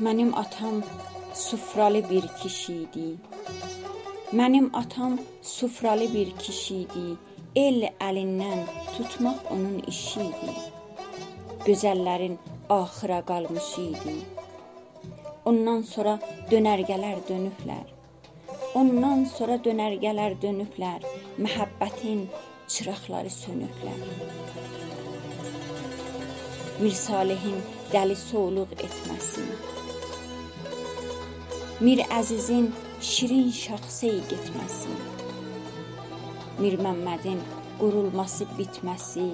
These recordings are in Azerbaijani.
Mənim atam sufralı bir kişi idi. Mənim atam sufralı bir kişi idi. El əlindən tutmaq onun işi idi. Gözəllərin axıra qalmış idi. Ondan sonra dönərgələr dönüblər. Ondan sonra dönərgələr dönüblər. Məhəbbətin çıraqları sönüblər. Mir Salihin dəli soğuluq etməsin. Mir Əzizin şirin şaxsey getməsin. Mir Məmmədin qurulması bitməsi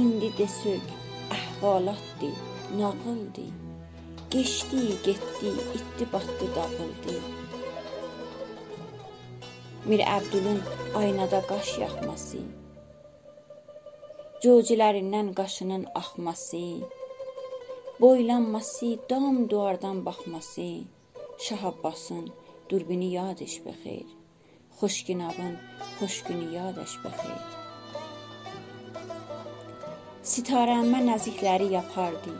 indi desök əhvalatdır, nağıldır. Geçdi, getdi, itdi, batdı, dağıldı. Mir Əbdülün aynada qaş yaxması, Cocilərindən qaşının axması, boylanması, dam duvardan baxması, Şah Abbasın durbini yad eş bexeyr, Xoşginabın xoş günü yad eş bexeyr. Sitarə əmmə nəzikləri yapardı.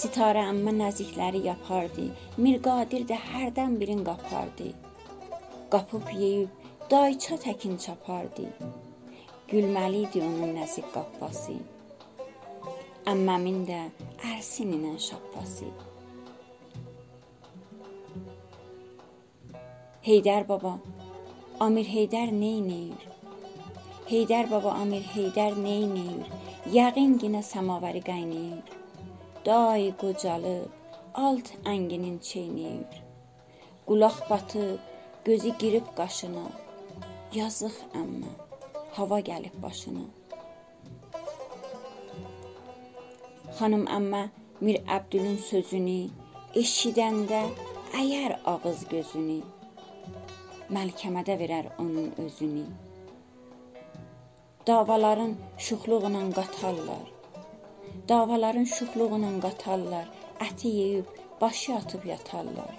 Sitarə əmmə nəzikləri yapardı. Mir Qadir də hərdən birin qapardı. Qapıb yeyib dayça təkin çapardı. Gülməli idi onun nəzik qappası. Əmməmin də ərsin ilə şappası. Heydər baba, Amir Heydər neynir? Heydər baba, Amir Heydər neynir? Yəqin yenə səmavari qaynayır. Day qocalıb, alt ənginin çeynir. Qulaq batıb, gözü girib qaşına. Yazıq əmmə hava gəlib başına. Xanım əmmə Mir Əbdülün sözünü eşidəndə əyər ağız gözünü Məlkəmədə verər onun özünü. Davaların şuxluğuna qatarlar. Davaların şuxluğuna qatarlar. Əti yeyib başı atıb yatarlar.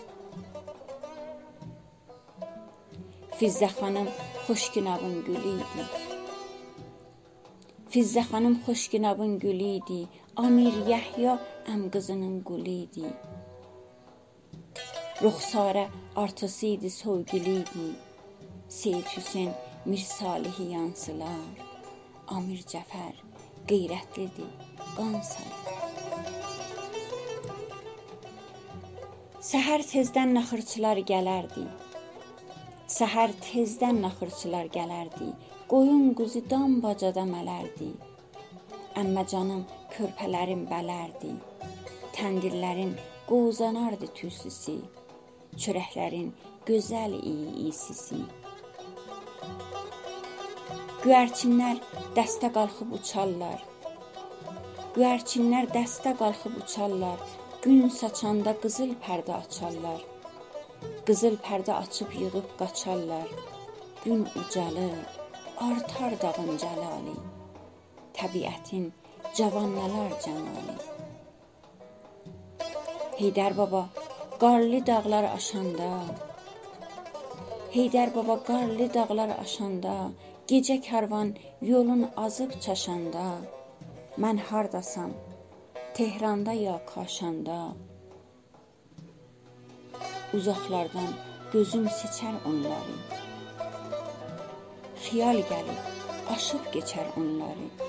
Fizzə xanım xoşginabın gülü idi. Fizzə xanım xoşginabın gülü idi. Amir Yəhya əm qızının qulu idi. Ruxsarə artısı idi, sevgili idi. Seyid Hüseyn Mir Salihi yansılar. Amir Cəfər qeyrətlidir, qan salar. Səhər tezdən naxırçılar gələrdi. Səhər tezdən naxırçılar gələrdi. Qoyun quzu dam bacada mələrdi. Əmməcanım körpələrin bələrdi. Təndirlərin qozanardı tüsüsü. Çörəklərin gözəl iyi isisi. Göyərçinlər dəstə qalxıb uçarlar. Göyərçinlər dəstə qalxıb uçarlar. Gün saçanda qızıl pərdə açarlar. Qızıl pərdə açıb yığıb qaçarlar. Gün ucalır, artar dağın cəlali. Təbiətin cavanlalar cəmali. Heydər baba qarlı dağlar aşanda Heydər baba qarlı dağlar aşanda Gecə karvan yolun azıb çaşanda Mən hardasam Tehranda ya Kaşanda Uzaqlardan gözüm seçər onları. Xiyal gəlib aşıb keçər onları.